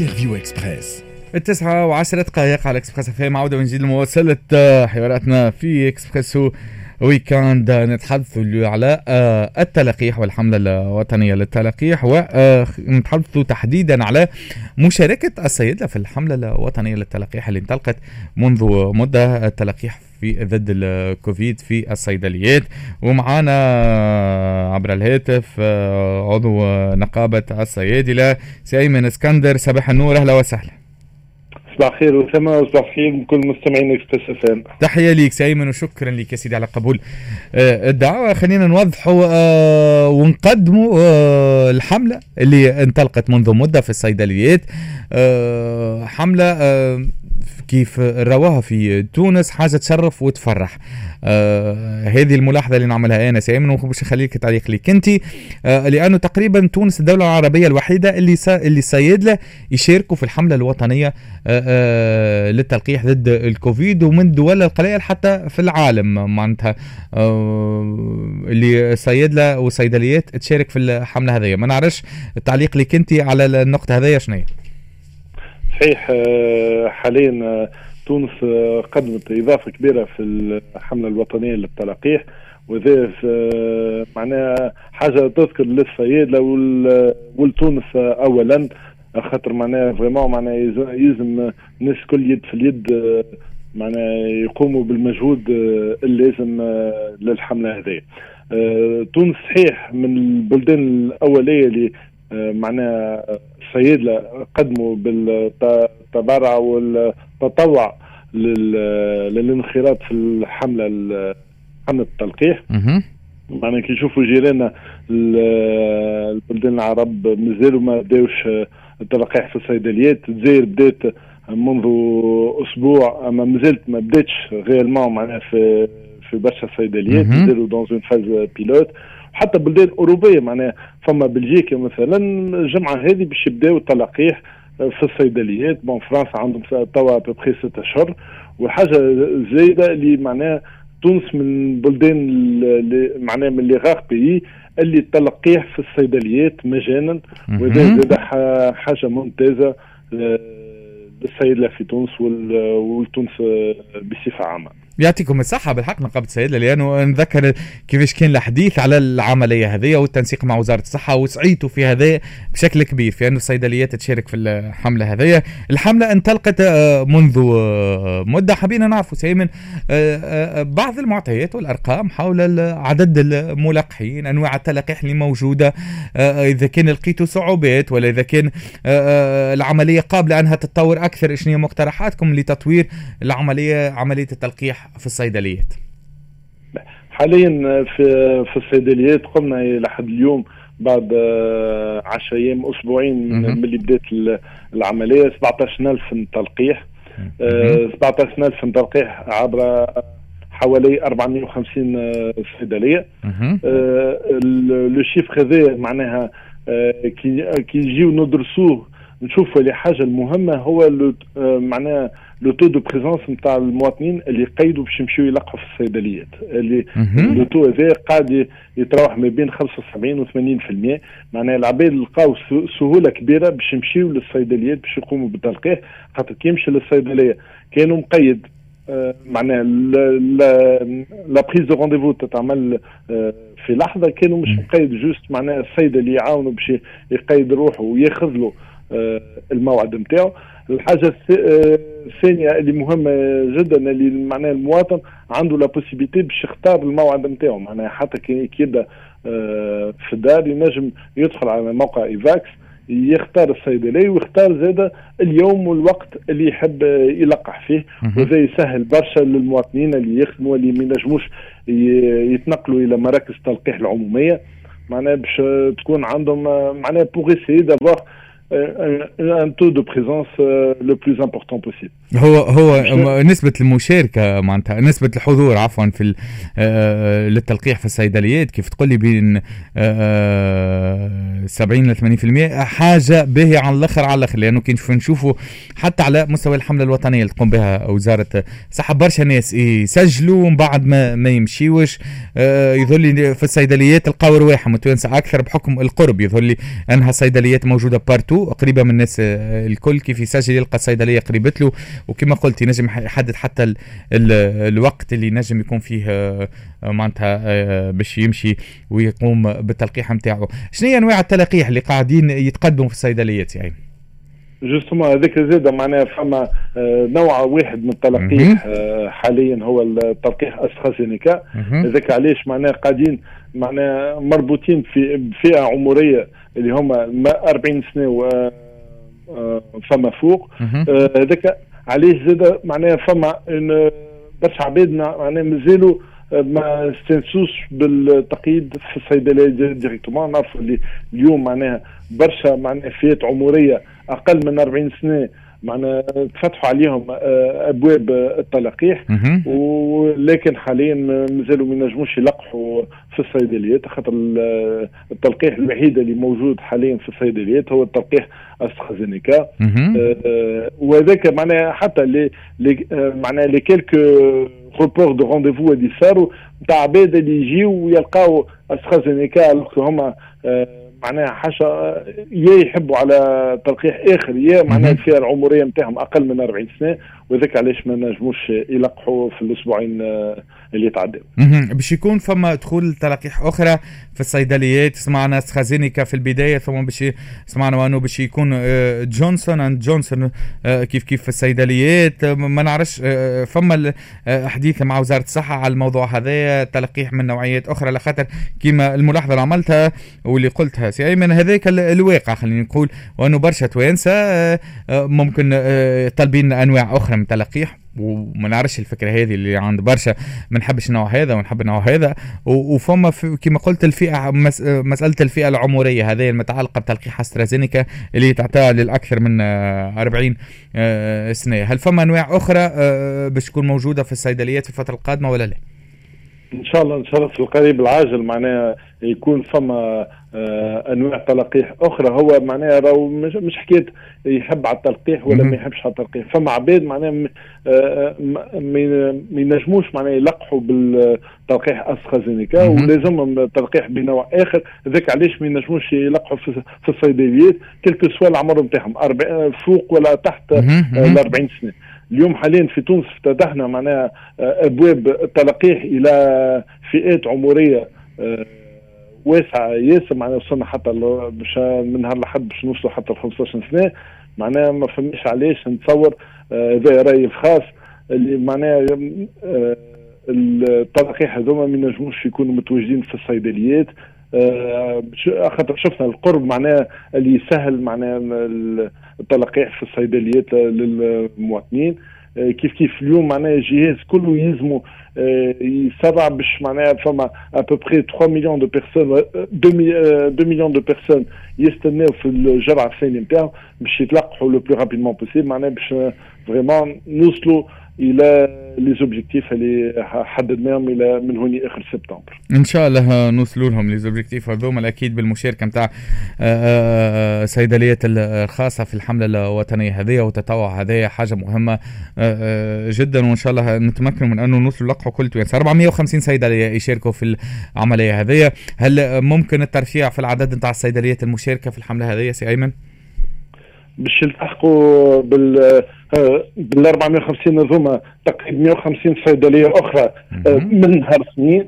interview Express التسعة وعشرة دقائق على Express F عودة من جديد لمواصلة آه، حواراتنا في Expresso Weekend نتحدث على آه، التلقيح والحملة الوطنية للتلقيح. ونتحدث تحديدا على مشاركة السيدة في الحملة الوطنية للتلقيح اللي انطلقت منذ مدة. التلقيح في ضد الكوفيد في الصيدليات. ومعانا عبر الهاتف آه، عضو نقابة الصيادلة سي أيمن اسكندر. صباح النور أهلا وسهلا. صباح الخير وسما وصباح الخير لكل مستمعين Express FM. تحية ليك سي أيمن وشكرا لك يا سيدي على قبول آه، الدعوة خلينا نوضحوا آه، ونقدموا الحملة اللي انطلقت منذ مدة في الصيدليات. حملة آه، كيف رواها في تونس. حاجة تشرف وتفرح. آه هذه الملاحظة اللي نعملها أنا سي أيمن ومش نخليك تعليق لك أنت. آه لأنه تقريبا تونس الدولة العربية الوحيدة اللي سا اللي الصيادلة يشاركوا في الحملة الوطنية آه آه للتلقيح ضد الكوفيد ومن الدول القليل حتى في العالم. معناتها آه اللي صيادلة وصيدليات تشارك في الحملة هذه ما نعرفش التعليق لك أنت على النقطة هذه شنو؟ صحيح آه، حاليا آه، تونس آه، قدمت إضافة كبيرة في الحملة الوطنية للتلقيح وذا معناها حاجة تذكر للصيادله وال- ولتونس اولا خاطر معناها فريمون معناها يلزم الناس كل يد في اليد معناها يقوموا بالمجهود اللازم للحملة هذه. تونس صحيح من البلدان الأولية اللي معناها الصيادله قدموا بالتبرع والتطوع لل- للانخراط في الحملة ال- حملة التلقيح. معناها كي نشوفوا جيراننا ال- البلدان العرب مازالوا ما بداوش التلقيح في الصيدليات الجزائر بدات منذ أسبوع أما مازالت ما بداتش vraiment معناها في في برشا صيدليات. مازالوا dans une phase pilote حتى بلدان أوروبية معناها فما بلجيكا مثلا الجمعه هذه باش يبداو التلقيح في الصيدليات bon فرنسا عندهم توا ببخي ست أشهر وحاجة زايدة اللي معناها تونس من البلدان اللي معناها من les rares pays اللي التلقيح في الصيدليات مجانا وهذا. زاد حاجة ممتازة آه، للصيدله في تونس وال- ولتونس آه، بصفة عامة. يعطيكم الصحة. بالحق نقابة الصيادلة لأنه نذكر كيفاش كان الحديث على العملية هذه والتنسيق مع وزارة الصحة وسعيتوا في هذا بشكل كبير. في أن الصيدليات تشارك في الحملة هذه. الحملة انطلقت آه، منذ آه، مدة. حبينا نعرفوا سيمن آه، بعض المعطيات والأرقام حول عدد الملقحين أنواع التلقيح اللي موجودة إذا كان لقيتوا صعوبات ولا إذا كان العملية قابلة أنها تتطور أكثر. هي مقترحاتكم لتطوير العملية عملية التلقيح في الصيدليات؟ حاليا في في الصيدليات قمنا إلى حد اليوم بعد آه، 10 أيام أسبوعين من اللي بدات ال- العملية. 17000 تلقيح. آه، 17000 تلقيح عبر حوالي 450 آه، صيدلية. آه، le chiffre هذا معناها آه، كي كي نجيو ندرسوه نشوفوا اللي حاجة المهمة هو le آه، معناها le taux de présence نتاع المواطنين اللي قيدوا باش يمشيو يلقحوا في الصيدليات اللي. le taux هذا قاعد يتراوح ما بين 75 و 80% معناها العباد لقاو سه- سهولة كبيرة باش يمشيو للصيدليات باش يقوموا بالتلقيح خاطر كي يمشي للصيدلية كانوا مقيد آه، معناها la prise de rendez-vous تتعمل آه، في لحظة كانوا مش. مقيد juste معناها السيد اللي يعاونوا باش يقيد روحه وياخذ له آه، الموعد نتاعو. الحاجة آه، الثانية اللي مهمة جدا اللي معناها المواطن عنده la possibilité باش يختار الموعد نتاعو. معناها حتى كي كي يبدأ آه، في الدار ينجم يدخل على موقع Evax. يختار الصيدلي ويختار زاد اليوم والوقت اللي يحب يلقح فيه. وهذا يسهل برشا للمواطنين اللي يخدموا اللي ما ينجموش يتنقلوا إلى مراكز التلقيح العمومية معناها باش تكون عندهم معناها pour avoir un taux de présence le plus important possible هو هو نسبة المشاركة معناتها نسبة الحضور عفوا في ال- آه، للتلقيح في الصيدليات كيف تقول لي بين آه، 70 ل 80% حاجة باهية على الآخر على الآخر لأنه كي نشوف- نشوفوا حتى على مستوى الحملة الوطنية اللي تقوم بها وزارة الصحة برشا ناس يسجلوا ومن بعد ما ما يمشيوش. آه، يظل لي في الصيدليات القوا رواحهم متوانسة أكثر بحكم القرب. يظل لي أنها صيدليات موجودة partout له. قريبة من الناس الكل كيف يسجل يلقى الصيدليه قريبت له. وكما قلت ينجم يحدد حتى ال ال الوقت اللي نجم يكون فيه معناتها باش يمشي ويقوم بالتلقيح نتاعو شنو هي أنواع التلقيح اللي قاعدين يتقدموا في الصيدليات يعني؟ justement هذاك زاد معناها فما آه، نوع واحد من التلقيح آه، حاليا هو التلقيح أسترازينيكا. هذاك علاش معناها قاعدين معناها مربوطين في فئة عمرية اللي هما 40 سنة و آه، فما فوق. هذاك علاش زاد معناها فما برشا عباد معناها مازالوا ما استنسوش بالتقييد في الصيدلية ديريكتومون. نعرفوا اللي اليوم معناها برشا معناها فئات عمرية أقل من 40 سنة معنا تفتحوا عليهم آه، أبواب التلقيح. ولكن حاليا مازالوا ما ينجموش يلقحوا في الصيدليات خاطر التلقيح الوحيد اللي موجود حاليا في الصيدليات هو التلقيح أسترازينيكا. آه، وهذاك معناها حتى les معناها les quelques reports de rendez-vous اللي صاروا نتاع عباد اللي يجيو ويلقاو أسترازينيكا هما معناها حاجة يا يحبوا على تلقيح آخر يا معناها الفئة العمرية نتاعهم أقل من 40 سنة وذاك علاش ما نجموش يلقحوا في الأسبوعين آه، اللي تعدوا. باش يكون فما دخول تلقيح أخرى في الصيدليات. سمعنا استرازينيكا في البداية ثم باش سمعنا انه باش يكون آه، جونسون اند جونسون آه، كيف كيف في الصيدليات. ما نعرفش فما حديث مع وزارة الصحة على الموضوع هذا. تلقيح من نوعيات أخرى لخاطر كما الملاحظة اللي عملتها واللي قلتها. سي أيمن هذاك الواقع خلينا نقول وأنه برشا توانسة ممكن طالبين أنواع أخرى. من تلقيح وما نعرفش الفكرة هذه اللي عند برشا ما نحبش النوع هذا ونحب النوع هذا وفما كما قلت الفئة مسألة الفئة العمرية هذه المتعلقة بتلقيح أسترازينيكا اللي تعطيها للأكثر من 40 آه، سنة هل فما أنواع أخرى آه، باش تكون موجودة في الصيدليات في الفترة القادمة ولا لا؟ إن شاء الله ان شاء الله في القريب العاجل معناها يكون فما آه أنواع تلقيح أخرى. هو معناها راهو مش, مش حكاية يحب على التلقيح ولا ما يحبش على التلقيح. فما عباد معناها آه ما ينجموش معناها يلقحوا بالتلقيح استرازينيكا ولازمهم تلقيح بنوع آخر. ذاك علاش ما ينجموش يلقحوا في, في الصيدليات كلك سوا العمر نتاعهم فوق ولا تحت ال 40 سنة. اليوم حاليا في تونس افتتحنا معناها آه، أبواب التلقيح إلى فئات عمرية آه، واسعة ياسر معناها وصلنا حتى باش من نهار لحد باش نوصلوا حتى ل 15 سنة. معناها ما فهمنيش علاش نتصور آه، هذا رأيي الخاص اللي معناها التلقيح هذوما ما ينجموش يكونوا متواجدين في الصيدليات. خاطر شفنا القرب معناها اللي يسهل معناها التلقيح في الصيدليات للمواطنين. آه، كيف كيف اليوم معناها الجهاز كله يلزموا آه، يسرع باش معناها فما à peu près 3 millions de personnes 2 millions de personnes يستناو في الجرعة الثانية نتاعو باش يتلقحوا le plus rapidement possible معناها باش vraiment نوصلوا إلى les objectifs اللي حددناهم إلى من هوني اخر سبتمبر. إن شاء الله نوصلوا لهم les objectifs هذوما أكيد بالمشاركه نتاع آه، آه، صيدليات الخاصة في الحملة الوطنية هذه وتطوع هذه حاجة مهمة آه، جدا. وإن شاء الله نتمكن من أنه نوصلوا لقحوا كل توانسه 450 صيدليه يشاركوا في العملية هذه. هل ممكن الترفيع في العدد نتاع الصيدليات المشاركة في الحملة هذه سي أيمن؟ باش يلتحقوا بال بال 450 هذوما تقريبا 150 صيدليه أخرى آه، من نهار سنين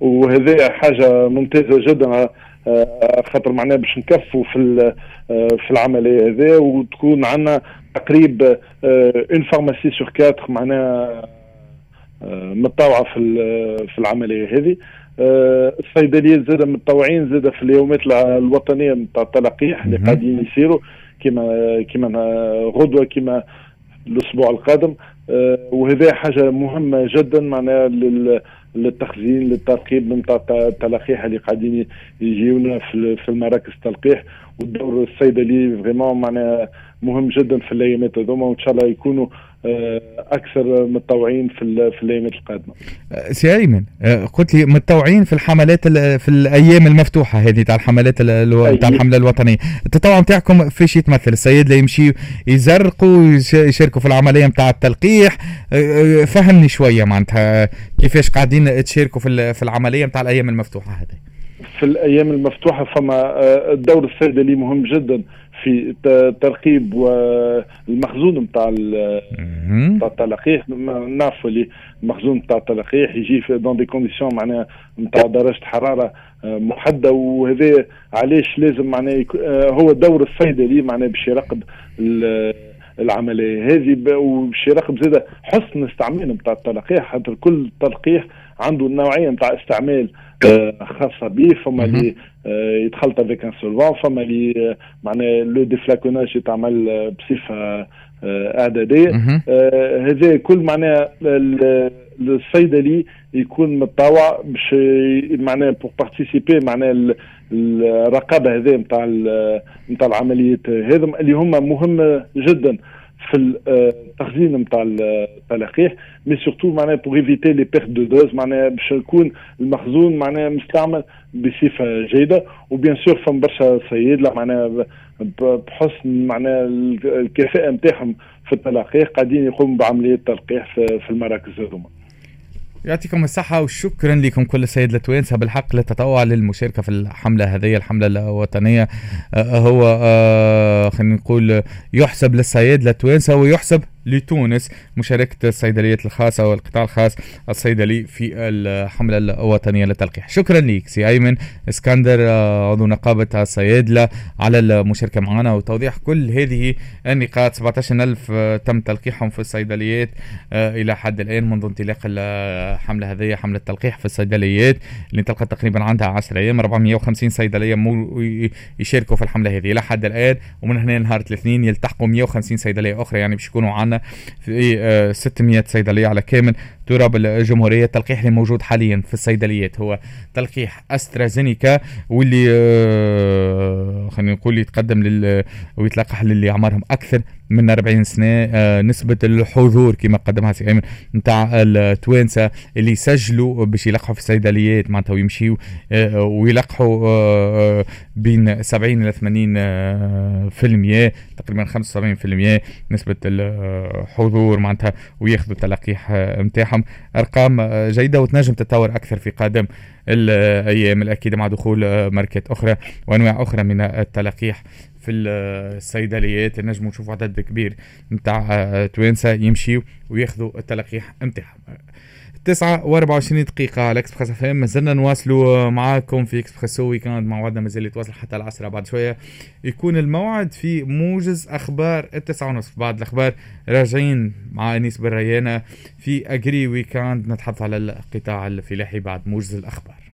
وهذا حاجة ممتازة جدا آه، خاطر معناها باش نكفوا في آه، في العملية هذه. وتكون عندنا تقريب une pharmacie sur quatre معناها متطوعة في في العملية هذه. الصيدليات زاد متطوعين زاد في اليومات الوطنية نتاع التلقيح اللي قاعدين يصيروا. كما كما غدوة كما الأسبوع القادم. آه، وهذا حاجة مهمة جدا معناها للتخزين للترقيب نتاع التلقيح اللي قاعدين يجيونا في المراكز التلقيح. والدور الصيدلي vraiment معناها مهم جدا في الأيامات هذوما. وإن شاء الله يكونوا أكثر متطوعين في في الأيامات القادمة. آه، سي أيمن آه، قلت لي متطوعين في الحملات في الأيام المفتوحة هذه تاع الحملات تاع الحملة الوطنية، التطوع نتاعكم فيش يتمثل؟ السيد اللي يمشي يزرقوا يشاركوا في العملية نتاع التلقيح، فهمني شوية معناتها كيفاش قاعدين تشاركوا في في العملية نتاع الأيام المفتوحة هذه. في الأيام المفتوحة فما الدور الصيدلي مهم جدا في ترقيب والمخزون نتاع نتاع التلقيح. نعرفوا اللي المخزون نتاع التلقيح يجي في دون دي كونديسيون معناها نتاع درجة حرارة آه، محددة وهذا علاش لازم معناها آه، هو الدور الصيدلي معناها باش يراقب العملية هذه وباش يراقب زاده حسن استعمال نتاع التلقيح خاطر كل تلقيح عنده نوعيه نتاع استعمال آه، خاصة به فما اللي يتخلط avec un solvant فما اللي معناها le déflaconnage يتعمل بصفه اعداديه هذا كل معناها الصيدلي يكون متطوع باش معناها pour participer معناها الرقابة هذه نتاع نتاع العمليات هذم اللي هما مهمه جدا. في التخزين نتاع التلقيح mais surtout معناها pour éviter les pertes de doses معناها باش يكون المخزون معناها مستعمل بصفة جيدة و bien sûr فما برشا صيادله معناها بحسن معناها الكفاءة نتاعهم في التلقيح قاعدين يقوموا بعملية تلقيح في المراكز هذوما. يعطيكم الصحة وشكرا لكم كل السيد التوانسة بالحق للتطوع للمشاركة في الحملة هذه الحملة الوطنية. آه، هو آه، خلينا نقول يحسب للسيد التوانسة ويحسب لتونس مشاركة الصيدليات الخاصة والقطاع الخاص الصيدلي في الحملة الوطنية للتلقيح. شكرا لك سي أيمن. إسكندر آه، عضو نقابة الصيادلة على المشاركة معنا وتوضيح كل هذه النقاط. 17000 آه، تم تلقيحهم في الصيدليات آه، إلى حد الآن منذ انطلاق الحملة هذه حملة التلقيح في الصيدليات اللي انطلقت تقريبا عندها 10 أيام. 450 صيدلية يشاركوا في الحملة هذه. إلى حد الآن ومن هنا نهار الاثنين يلتحقوا 150 صيدلية أخرى يعني باش يكونوا عندنا في 600 آه، صيدلية على كامل. تراب الجمهورية التلقيح اللي موجود حاليا في الصيدليات. هو تلقيح أسترازينيكا واللي آه، خلينا نقول يتقدم لل ويتلقح للي أعمارهم أكثر من 40 سنة آه، نسبة الحضور كما قدمها سي ايمن نتاع التوانسة اللي سجلوا باش يلقحوا في الصيدليات معناتها ويمشيوا ويلقحوا بين 70 إلى 80 في المية تقريبا 75% نسبة الحضور معناتها وياخذوا التلقيح نتاعهم أرقام جيدة وتنجم تتطور أكثر في قادم الأيام الأكيدة مع دخول ماركات أخرى وأنواع أخرى من التلقيح في الصيدليات. نجموا نشوفوا عدد كبير نتاع توانسة يمشيوا وياخذوا التلقيح نتاعهم تسعة و24 دقيقة على Express FM مازلنا نواصلوا معاكم في Expresso Weekend موعدنا مازال يتواصل حتى العصر بعد شوية. يكون الموعد في موجز أخبار التسعة ونصف. بعد الأخبار راجعين مع أنيس بالريانة في Agri Weekend نتحدث على القطاع الفلاحي بعد موجز الأخبار.